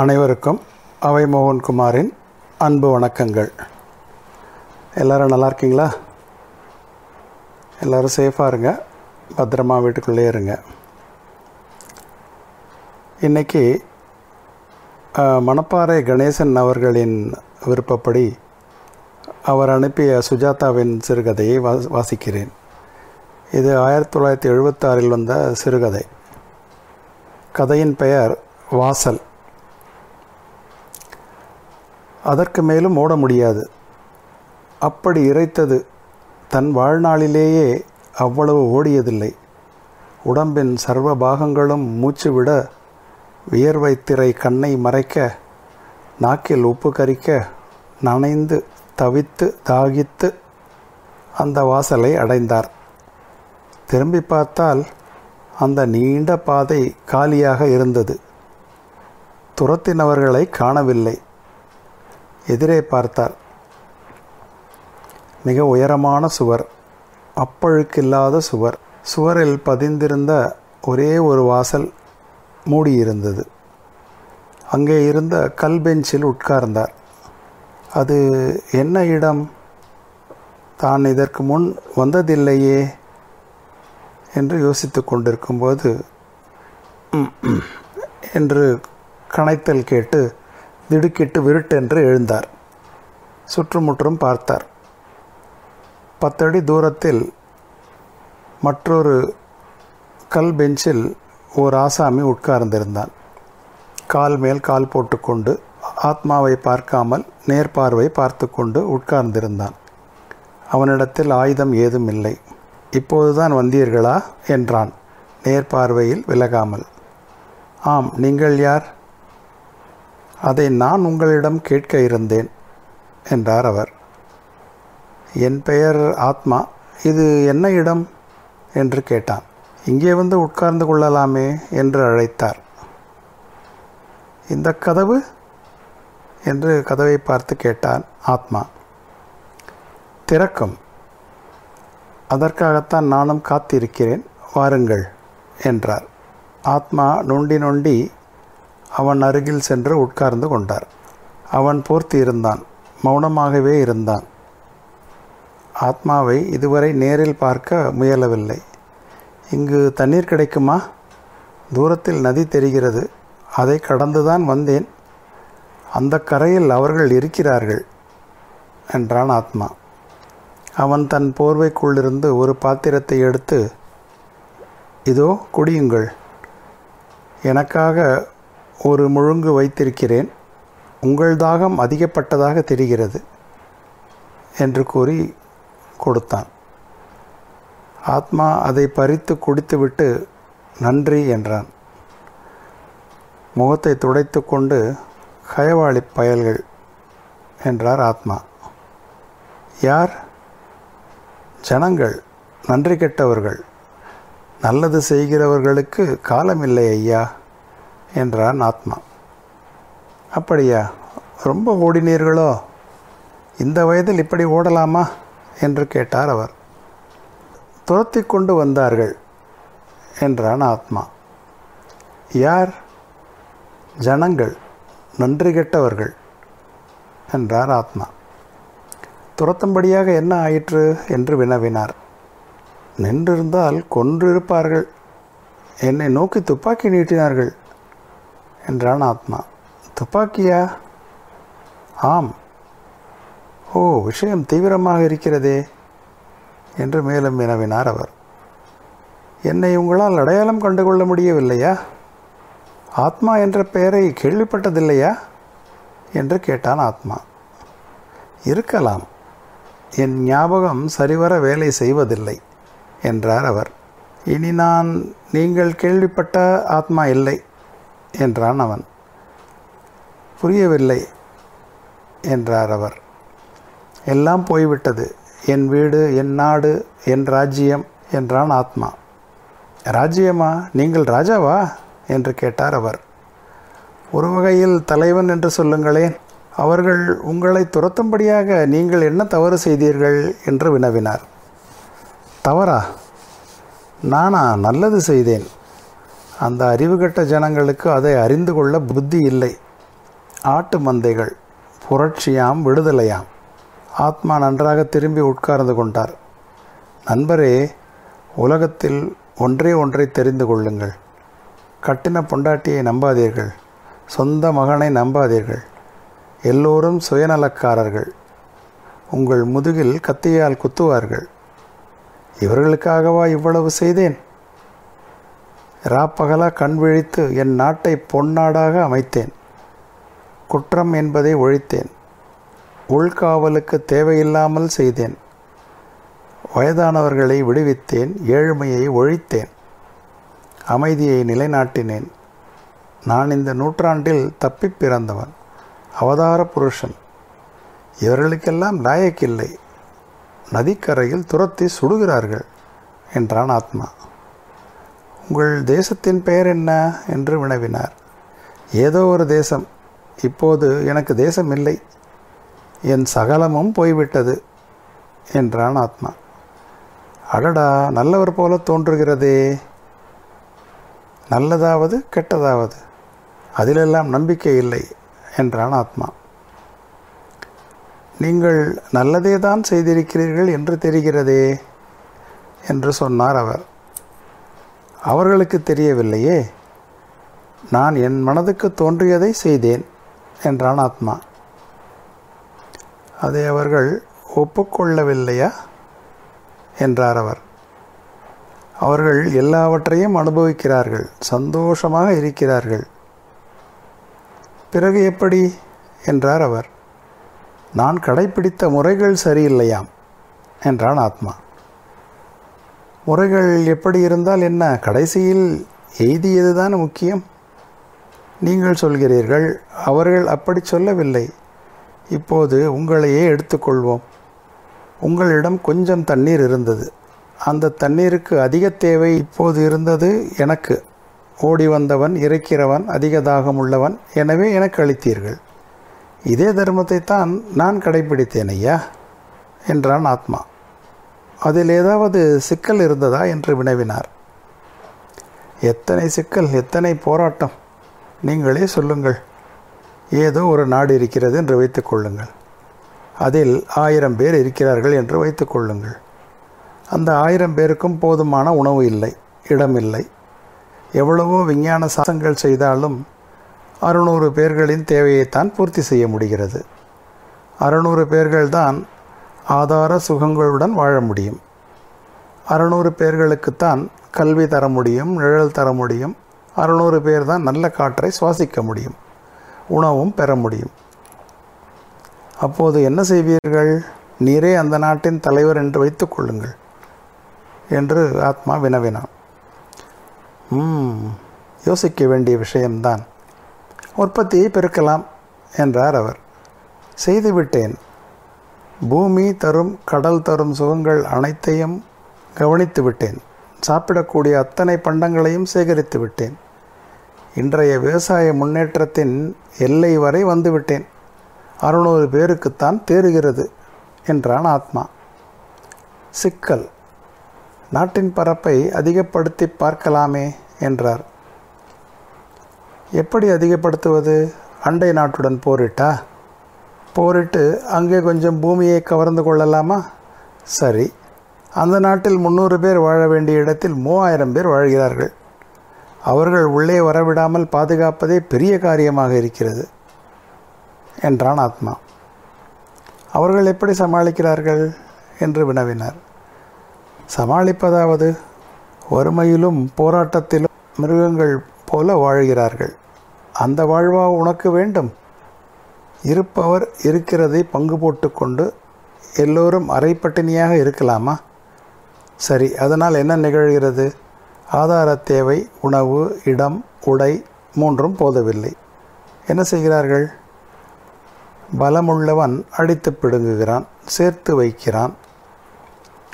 அனைவருக்கும் அவை மோகன்குமாரின் அன்பு வணக்கங்கள். எல்லோரும் நல்லா இருக்கீங்களா? எல்லோரும் சேஃபாக இருங்க. பத்திரமா வீட்டுக்குள்ளே இருங்க. இன்றைக்கி மணப்பாறை கணேசன் அவர்களின் விருப்பப்படி அவர் அனுப்பிய சுஜாதாவின் சிறுகதையை வா வாசிக்கிறேன். இது ஆயிரத்தி தொள்ளாயிரத்தி எழுபத்தாறில் வந்த சிறுகதை. கதையின் பெயர் வாசல். அதற்கு மேலும் ஓட முடியாது. அப்படி இறைத்தது தன் வாழ்நாளிலேயே அவ்வளவு ஓடியதில்லை. உடம்பின் சர்வ பாகங்களும் மூச்சு விட வியர்வை திரை கண்ணை மறைக்க நாக்கில் உப்பு கரிக்க நனைந்து தவித்து தாகித்து அந்த வாசலை அடைந்தார். திரும்பி பார்த்தால் அந்த நீண்ட பாதை காலியாக இருந்தது. துரத்தினவர்களை காணவில்லை. எதிரே பார்த்தார். மிக உயரமான சுவர் அப்பழுக்கில்லாத சுவர். சுவரில் பதிந்திருந்த ஒரே ஒரு வாசல் மூடியிருந்தது. அங்கே இருந்த கல் பெஞ்சில் உட்கார்ந்தார். அது என்ன இடம்? தான் இதற்கு முன் வந்ததில்லையே என்று யோசித்து கொண்டிருக்கும்போது என்று கணைத்தல் கேட்டு திடுக்கிட்டு விருட்டென்று எழுந்தார். சுற்றுமுற்றும் பார்த்தார். பத்தடி தூரத்தில் மற்றொரு கல் பெஞ்சில் ஓர் ஆசாமி உட்கார்ந்திருந்தான். கால் மேல் கால் போட்டுக்கொண்டு ஆத்மாவை பார்க்காமல் நேர்பார்வை பார்த்து கொண்டு உட்கார்ந்திருந்தான். அவனிடத்தில் ஆயுதம் ஏதும் இல்லை. இப்போதுதான் வந்தீர்களா? என்றான். நேர்பார்வையில் விலகாமல். ஆம் நீங்கள் யார்? அதை நான் உங்களிடம் கேட்க இருந்தேன் என்றார் அவர். என் பெயர் ஆத்மா இது என்ன இடம்? என்று கேட்டான். இங்கே வந்து உட்கார்ந்து கொள்ளலாமே என்று அழைத்தார். இந்த கதவு? என்று கதவை பார்த்து கேட்டான் ஆத்மா. திறக்கும். அதற்காகத்தான் நானும் காத்திருக்கிறேன் வாருங்கள் என்றார். ஆத்மா நொண்டி நொண்டி அவன் அருகில் சென்று உட்கார்ந்து கொண்டார். அவன் போர்த்தி இருந்தான் மௌனமாகவே இருந்தான். ஆத்மாவை இதுவரை நேரில் பார்க்க முயலவில்லை. இங்கு தண்ணீர் கிடைக்குமா? தூரத்தில் நதி தெரிகிறது. அதை கடந்துதான் வந்தேன். அந்த கரையில் அவர்கள் இருக்கிறார்கள் என்றான் ஆத்மா. அவன் தன் போர்வைக்குள்ளிருந்து ஒரு பாத்திரத்தை எடுத்து இதோ குடியுங்கள். எனக்காக ஒரு முழுங்கு வைத்திருக்கிறேன். உங்கள் தாகம் அதிகப்பட்டதாக தெரிகிறது என்று கூறி கொடுத்தான். ஆத்மா அதை பறித்து குடித்துவிட்டு நன்றி என்றான். முகத்தை துடைத்து கொண்டு கயவாளி பயல்கள் என்றார் ஆத்மா. யார்? ஜனங்கள் நன்றி கெட்டவர்கள். நல்லது செய்கிறவர்களுக்கு காலமில்லை ஐயா. என்றான் ஆத்மா. அப்படியா? ரொம்ப ஓடினீர்களோ? இந்த வயதில் இப்படி ஓடலாமா? என்று கேட்டார் அவர். துரத்தி கொண்டு வந்தார்கள் என்றான் ஆத்மா. யார்? ஜனங்கள் நன்றி கெட்டவர்கள் என்றார் ஆத்மா. துரத்தும்படியாக என்ன ஆயிற்று? என்று வினவினார். நின்றிருந்தால் கொன்றிருப்பார்கள். என்னை நோக்கி துப்பாக்கி நீட்டினார்கள். என்றான் ஆத்மா. துப்பாக்கியா? ஆம். ஓ விஷயம் தீவிரமாக இருக்கிறதே என்று மேலும் வினவினார் அவர். என்னை உங்களால் அடையாளம் கண்டுகொள்ள முடியவில்லையா? ஆத்மா என்ற பெயரை கேள்விப்பட்டதில்லையா? என்று கேட்டான் ஆத்மா. இருக்கலாம். என் ஞாபகம் சரிவர வேலை செய்வதில்லை என்றார் அவர். இனி நான் நீங்கள் கேள்விப்பட்ட ஆத்மா இல்லை. என்றான் அவன். புரியவில்லை என்றார் அவர். எல்லாம் போய்விட்டது. என் வீடு என் நாடு என் ராஜ்யம் என்றான் ஆத்மா. ராஜ்யமா? நீங்கள் ராஜாவா? என்று கேட்டார் அவர். ஒரு வகையில் தலைவன் என்று சொல்லுங்களேன் அவர்கள் உங்களை துரத்தும்படியாக நீங்கள் என்ன தவறு செய்தீர்கள் என்று வினவினார். தவறா? நானா? நல்லது செய்தேன். அந்த அறிவுகட்ட ஜனங்களுக்கு அதை அறிந்து கொள்ள புத்தி இல்லை. ஆட்டு மந்தைகள் புரட்சியாம் விடுதலையாம். ஆத்மா நன்றாக திரும்பி உட்கார்ந்து கொண்டார். நண்பரே உலகத்தில் ஒன்றே ஒன்றை தெரிந்து கொள்ளுங்கள். கட்டின பொண்டாட்டியை நம்பாதீர்கள். சொந்த மகனை நம்பாதீர்கள். எல்லோரும் சுயநலக்காரர்கள். உங்கள் முதுகில் கத்தியால் குத்துவார்கள். இவர்களுக்காகவா இவ்வளவு செய்தேன்? ராப்பகலா கண் விழித்து என் நாட்டை பொன்னாடாக அமைத்தேன். குற்றம் என்பதை ஒழித்தேன். உள்காவலுக்கு தேவையில்லாமல் செய்தேன். வயதானவர்களை விடுவித்தேன். ஏழ்மையை ஒழித்தேன். அமைதியை நிலைநாட்டினேன். நான் இந்த நூற்றாண்டில் தப்பிப் பிறந்தவன். அவதார புருஷன். இவர்களுக்கெல்லாம் லாயக்கில்லை நதிக்கரையில் துரத்தி சுடுகிறார்கள் என்றான் ஆத்மா. உங்கள் தேசத்தின் பெயர் என்ன? என்று வினவினார். ஏதோ ஒரு தேசம். இப்போது எனக்கு தேசம் இல்லை. என் சகலமும் போய்விட்டது என்றான் ஆத்மா. அடடா நல்லவர் போல தோன்றுகிறதே. நல்லதாவது கெட்டதாவது. அதிலெல்லாம் நம்பிக்கை இல்லை என்றான் ஆத்மா. நீங்கள் நல்லதே தான் செய்திருக்கிறீர்கள் என்று தெரிகிறதே என்று சொன்னார் அவர். அவர்களுக்கு தெரியவில்லையே. நான் என் மனதுக்கு தோன்றியதை செய்தேன் என்றான் ஆத்மா. அதை அவர்கள் ஒப்புக்கொள்ளவில்லையா? என்றார் அவர். அவர்கள் எல்லாவற்றையும் அனுபவிக்கிறார்கள் சந்தோஷமாக இருக்கிறார்கள். பிறகு எப்படி? என்றார் அவர். நான் கடைப்பிடித்த முறைகள் சரியில்லையாம் என்றான் ஆத்மா. முறைகள் எப்படி இருந்தால் என்ன? கடைசியில் எய்தியதுதான் முக்கியம். நீங்கள் சொல்கிறீர்கள் அவர்கள் அப்படி சொல்லவில்லை. இப்போது உங்களையே எடுத்துக்கொள்வோம். உங்களிடம் கொஞ்சம் தண்ணீர் இருந்தது. அந்த தண்ணீருக்கு அதிக தேவை இப்போது இருந்தது எனக்கு. ஓடி வந்தவன் இறைக்கிறவன் அதிக தாகம் உள்ளவன். எனவே எனக்கு அளித்தீர்கள். இதே தர்மத்தை தான் நான் கடைபிடித்தேன் ஐயா என்றான் ஆத்மா. அதில் ஏதாவது சிக்கல் இருந்ததா என்று வினவினார். எத்தனை சிக்கல் எத்தனை போராட்டம்? நீங்களே சொல்லுங்கள். ஏதோ ஒரு நாடு இருக்கிறது என்று வைத்துக்கொள்ளுங்கள் அதில் ஆயிரம் பேர் இருக்கிறார்கள் என்று வைத்துக்கொள்ளுங்கள் அந்த ஆயிரம் பேருக்கும் போதுமான உணவு இல்லை இடமில்லை எவ்வளவோ விஞ்ஞான சாசங்கள் செய்தாலும் அறுநூறு பேர்களின் தேவையைத்தான் பூர்த்தி செய்ய முடிகிறது. அறுநூறு பேர்கள்தான் ஆதார சுகங்களுடன் வாழ முடியும். அறுநூறு பேர்களுக்குத்தான் கல்வி தர முடியும் நிழல் தர முடியும். அறுநூறு பேர் தான் நல்ல காற்றை சுவாசிக்க முடியும். உணவும் பெற முடியும். அப்போது என்ன செய்வீர்கள்? நீரே அந்த நாட்டின் தலைவர் என்று வைத்துக் கொள்ளுங்கள் என்று ஆத்மா வினவினான். ம் யோசிக்க வேண்டிய விஷயம்தான். உற்பத்தியை பெருக்கலாம் என்றார் அவர். செய்துவிட்டேன் பூமி தரும் கடல் தரும் சுகங்கள் அனைத்தையும் கவனித்து விட்டேன் சாப்பிடக்கூடிய அத்தனை பண்டங்களையும் சேகரித்து விட்டேன் இன்றைய விவசாய முன்னேற்றத்தின் எல்லை வரை வந்துவிட்டேன். அறுநூறு பேருக்குத்தான் தேறுகிறது என்றான் ஆத்மா. சிக்கல். நாட்டின் பரப்பை அதிகப்படுத்தி பார்க்கலாமே என்றார். எப்படி அதிகப்படுத்துவது? அண்டை நாட்டுடன் போரிட்டா? போரிட்டு அங்கே கொஞ்சம் பூமியை கவர்ந்து கொள்ளலாமா? சரி. அந்த நாட்டில் முந்நூறு பேர் வாழ வேண்டிய இடத்தில் மூவாயிரம் பேர் வாழ்கிறார்கள். அவர்கள் உள்ளே வரவிடாமல் பாதுகாப்பதே பெரிய காரியமாக இருக்கிறது என்றான் ஆத்மா. அவர்கள் எப்படி சமாளிக்கிறார்கள்? என்று வினவினார். சமாளிப்பதாவது வறுமையிலும் போராட்டத்திலும் மிருகங்கள் போல வாழ்கிறார்கள். அந்த வாழ்வா உனக்கு வேண்டும்? இருப்பவர் இருக்கிறதை பங்கு போட்டுக்கொண்டு எல்லோரும் அரைப்பட்டினியாக இருக்கலாமா? சரி அதனால் என்ன நிகழ்கிறது? ஆதார தேவை உணவு இடம் உடை மூன்றும் போதவில்லை. என்ன செய்கிறார்கள்? பலமுள்ளவன் அடித்து பிடுங்குகிறான் சேர்த்து வைக்கிறான்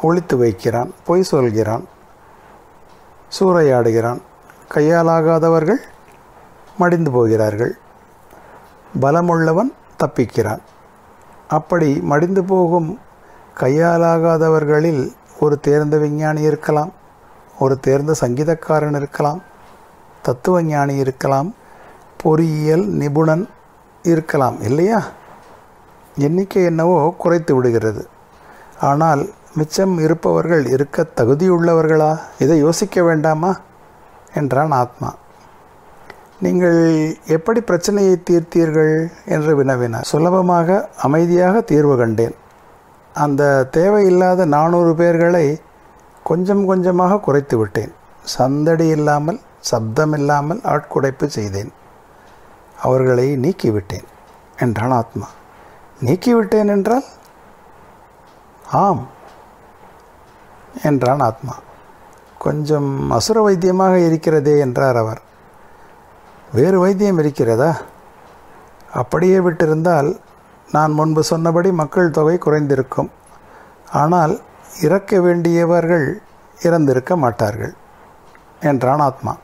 ஒழித்து வைக்கிறான் பொய் சொல்கிறான் சூறையாடுகிறான். கையாலாகாதவர்கள் மடிந்து போகிறார்கள். பலமுள்ளவன் தப்பிக்கிறான். அப்படி மடிந்து போகும் கையாலாகாதவர்களில் ஒரு தேர்ந்த விஞ்ஞானி இருக்கலாம் ஒரு தேர்ந்த சங்கீதக்காரன் இருக்கலாம் தத்துவ ஞானி இருக்கலாம் பொறியியல் நிபுணன் இருக்கலாம் இல்லையா? எண்ணிக்கை என்னவோ குறைத்து விடுகிறது. ஆனால் மிச்சம் இருப்பவர்கள் இருக்க தகுதியுள்ளவர்களா? இதை யோசிக்க வேண்டாமா? என்றான் ஆத்மா. நீங்கள் எப்படி பிரச்சனையை தீர்த்தீர்கள் என்று வினவினார். சுலபமாக அமைதியாக தீர்வு கண்டேன். அந்த தேவையில்லாத நானூறு பேர்களை கொஞ்சம் கொஞ்சமாக குறைத்து விட்டேன். சந்தடி இல்லாமல் சப்தம் இல்லாமல் ஆட்குடைப்பு செய்தேன். அவர்களை நீக்கிவிட்டேன் என்றான் ஆத்மா. நீக்கிவிட்டேன் என்றால்? ஆம் என்றான் ஆத்மா. கொஞ்சம் அசுர வைத்தியமாக இருக்கிறதே என்றார் அவர். வேறு வைத்தியம் இருக்கிறதா? அப்படியே விட்டிருந்தால் நான் முன்பு சொன்னபடி மக்கள் தொகை குறைந்திருக்கும். ஆனால் இறக்க வேண்டியவர்கள் இறந்திருக்க மாட்டார்கள் என்றான் ஆத்மா.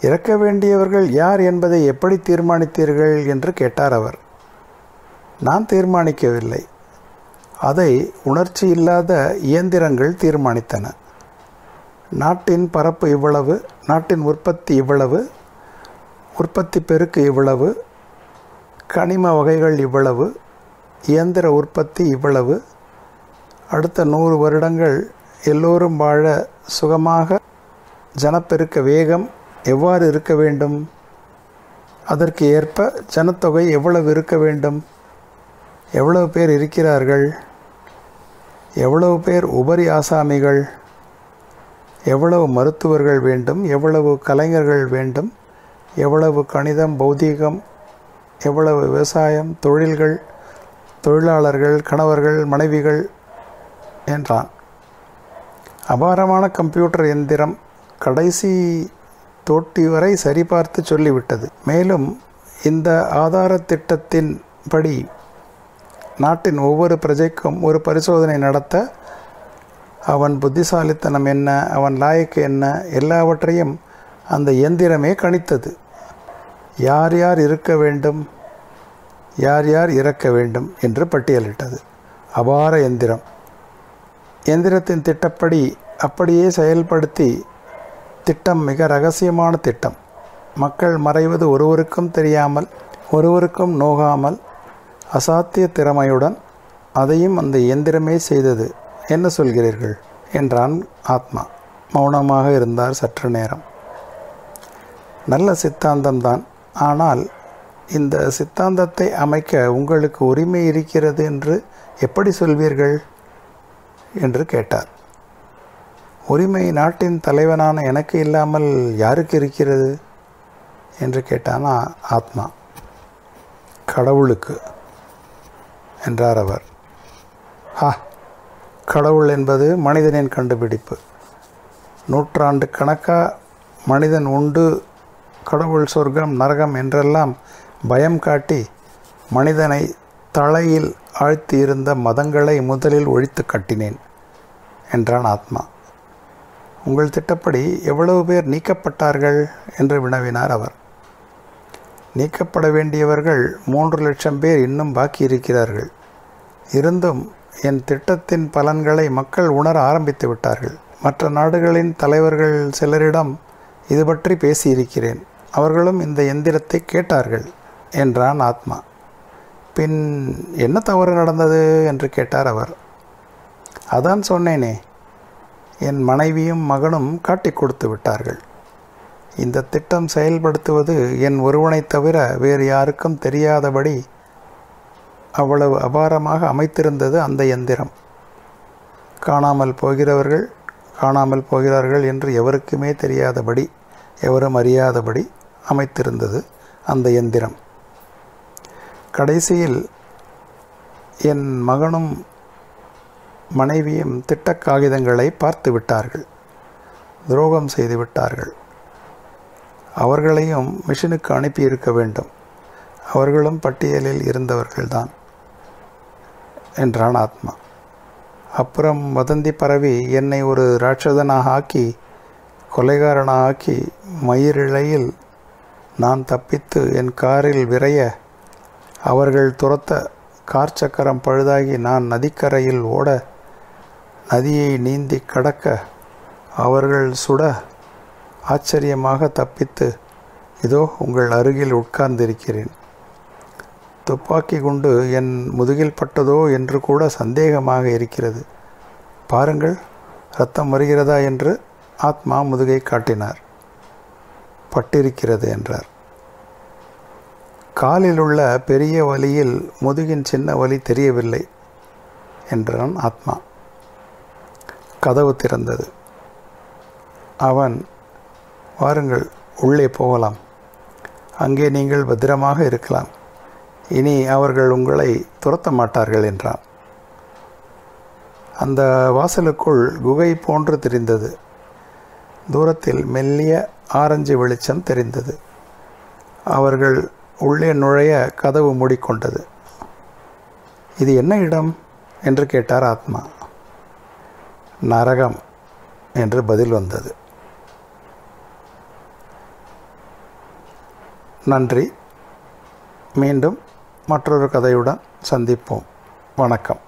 இறக்க வேண்டியவர்கள் யார் என்பதை எப்படி தீர்மானித்தீர்கள் என்று கேட்டார் அவர். நான் தீர்மானிக்கவில்லை. அதை உணர்ச்சி இல்லாத இயந்திரங்கள் தீர்மானித்தன. நாட்டின் பரப்பு இவ்வளவு நாட்டின் உற்பத்தி இவ்வளவு உற்பத்தி பெருக்கு இவ்வளவு கனிம வகைகள் இவ்வளவு இயந்திர உற்பத்தி இவ்வளவு அடுத்த நூறு வருடங்கள் எல்லோரும் வாழ சுகமாக ஜனப்பெருக்க வேகம் எவ்வாறு இருக்க வேண்டும்? அதற்கு ஏற்ப ஜனத்தொகை எவ்வளவு இருக்க வேண்டும்? எவ்வளவு பேர் இருக்கிறார்கள்? எவ்வளவு பேர் உபரி ஆசாமிகள்? எவ்வளவு மருத்துவர்கள் வேண்டும்? எவ்வளவு கலைஞர்கள் வேண்டும்? எவ்வளவு கணிதம் பௌதீகம் எவ்வளவு விவசாயம் தொழில்கள் தொழிலாளர்கள் கணவர்கள் மனைவிகள் என்றான். அபாரமான கம்ப்யூட்டர் எந்திரம் கடைசி தொட்டி வரை சரிபார்த்து சொல்லிவிட்டது. மேலும் இந்த ஆதார திட்டத்தின் படி நாட்டின் ஒவ்வொரு பிரஜைக்கும் ஒரு பரிசோதனை நடத்த அவன் புத்திசாலித்தனம் என்ன அவன் லாயக்கு என்ன எல்லாவற்றையும் அந்த இயந்திரமே கணித்தது. யார் யார் இருக்க வேண்டும்? யார் யார் இறக்க வேண்டும்? என்று பட்டியலிட்டது. அபார எந்திரம். எந்திரத்தின் திட்டப்படி அப்படியே செயல்படுத்தி திட்டம் மிக ரகசியமான திட்டம். மக்கள் மறைவது ஒருவருக்கும் தெரியாமல் ஒருவருக்கும் நோகாமல் அசாத்திய திறமையுடன் அதையும் அந்த இயந்திரமே செய்தது. என்ன சொல்கிறீர்கள்? என்றான் ஆத்மா. மௌனமாக இருந்தார் சற்று நேரம். நல்ல சித்தாந்தம்தான். ஆனால் இந்த சித்தாந்தத்தை அமைக்க உங்களுக்கு உரிமை இருக்கிறது என்று எப்படி சொல்வீர்கள்? என்று கேட்டார். உரிமை நாட்டின் தலைவனான எனக்கு இல்லாமல் யாருக்கு இருக்கிறது? என்று கேட்டானா ஆத்மா. கடவுளுக்கு என்றார் அவர். ஹா கடவுள் என்பது மனிதனின் கண்டுபிடிப்பு. நூற்றாண்டு கணக்காக மனிதன் உண்டு கடவுள் சொர்க்கம் நரகம் என்றெல்லாம் பயம் காட்டி மனிதனை தலையில் ஆழ்த்தியிருந்த மதங்களை முதலில் ஒழித்து கட்டினேன் என்றான் ஆத்மா. உங்கள் திட்டப்படி எவ்வளவு பேர் நீக்கப்பட்டார்கள் என்று வினவினார் அவர். நீக்கப்பட வேண்டியவர்கள் மூன்று லட்சம் பேர் இன்னும் பாக்கி இருக்கிறார்கள். இருந்தும் என் திட்டத்தின் பலன்களை மக்கள் உணர ஆரம்பித்து விட்டார்கள். மற்ற நாடுகளின் தலைவர்கள் சிலரிடம் இது பற்றி பேசியிருக்கிறேன். அவர்களும் இந்த எந்திரத்தை கேட்டார்கள் என்றான் ஆத்மா. பின் என்ன தவறு நடந்தது என்று கேட்டார் அவர். அதான் சொன்னேனே என் மனைவியும் மகனும் காட்டி கொடுத்து விட்டார்கள். இந்த திட்டம் செயல்படுத்துவது என் ஒருவனைத் தவிர வேறு யாருக்கும் தெரியாதபடி அவ்வளவு அபாரமாக அமைத்திருந்தது அந்த எந்திரம். காணாமல் போகிறவர்கள் காணாமல் போகிறார்கள் என்று எவருக்குமே தெரியாதபடி எவரும் அறியாதபடி அமைத்திருந்தது அந்த எந்திரம். கடைசியில் என் மகனும் மனைவியும் திட்டக் காகிதங்களை பார்த்து விட்டார்கள். துரோகம் செய்து விட்டார்கள். அவர்களையும் மிஷினுக்கு அனுப்பியிருக்க வேண்டும். அவர்களும் பட்டியலில் இருந்தவர்கள்தான் என்றான் ஆத்மா. அப்புறம் வதந்தி பரவி என்னை ஒரு ராட்சதனாக ஆக்கி கொலைகாரனாக ஆக்கி மயிரிழையில் நான் தப்பித்து என் காரில் விரைய அவர்கள் துரத்த கார் சக்கரம் பழுதாகி நான் நதிக்கரையில் ஓட நதியை நீந்தி கடக்க அவர்கள் சுட ஆச்சரியமாக தப்பித்து இதோ உங்கள் அருகில் உட்கார்ந்திருக்கிறேன். துப்பாக்கி குண்டு என் முதுகில் பட்டதோ என்று கூட சந்தேகமாக இருக்கிறது. பாருங்கள் ரத்தம் வருகிறதா என்று ஆத்மா முதுகை காட்டினார். பட்டிருக்கிறது என்றார். காலில் உள்ள பெரிய வலியில் முதுகின் சின்ன வலி தெரியவில்லை என்றான் ஆத்மா. கதவு திறந்தது. அவன் வாருங்கள் உள்ளே போகலாம். அங்கே நீங்கள் பத்திரமாக இருக்கலாம். இனி அவர்கள் உங்களை துரத்த மாட்டார்கள் என்றான். அந்த வாசலுக்குள் குகை போன்று தெரிந்தது. தூரத்தில் மெல்லிய ஆரஞ்சு வெளிச்சம் தெரிந்தது. அவர்கள் உள்ளே நுழைய கதவு மூடிக்கொண்டது. இது என்ன இடம்? என்று கேட்டார் ஆத்மா. நரகம் என்று பதில் வந்தது. நன்றி. மீண்டும் மற்றொரு கதையுடன் சந்திப்போம். வணக்கம்.